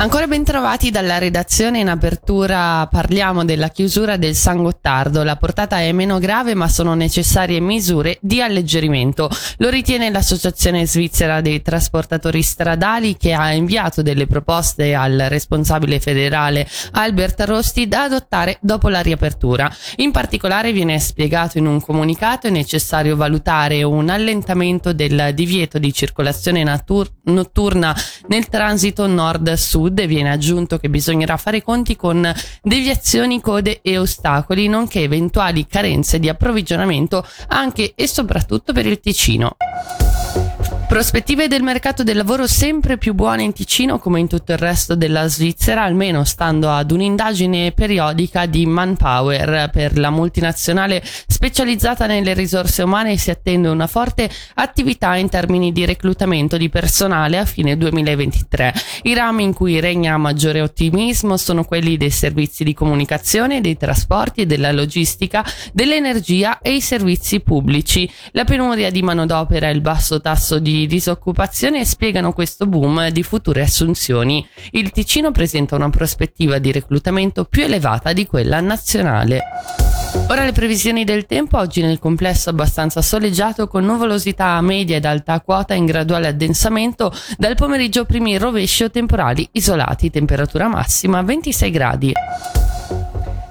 Ancora ben trovati dalla redazione in apertura parliamo della chiusura del San Gottardo. La portata è meno grave ma sono necessarie misure di alleggerimento. Lo ritiene l'Associazione Svizzera dei Trasportatori Stradali che ha inviato delle proposte al responsabile federale Albert Rosti da adottare dopo la riapertura. In particolare viene spiegato in un comunicato è necessario valutare un allentamento del divieto di circolazione notturna nel transito nord-sud Sud viene aggiunto che bisognerà fare conti con deviazioni, code e ostacoli, nonché eventuali carenze di approvvigionamento anche e soprattutto per il Ticino. Prospettive del mercato del lavoro sempre più buone in Ticino come in tutto il resto della Svizzera, almeno stando ad un'indagine periodica di Manpower per la multinazionale specializzata nelle risorse umane si attende una forte attività in termini di reclutamento di personale a fine 2023. I rami in cui regna maggiore ottimismo sono quelli dei servizi di comunicazione, dei trasporti, della logistica, dell'energia e i servizi pubblici. La penuria di manodopera e il basso tasso di disoccupazione spiegano questo boom di future assunzioni. Il Ticino presenta una prospettiva di reclutamento più elevata di quella nazionale. Ora le previsioni del tempo, oggi nel complesso abbastanza soleggiato con nuvolosità media ed alta quota in graduale addensamento, dal pomeriggio primi rovesci o temporali isolati, temperatura massima 26 gradi.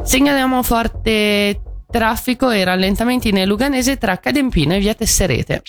Segnaliamo forte traffico e rallentamenti nel Luganese tra Cadempino e Via Tesserete.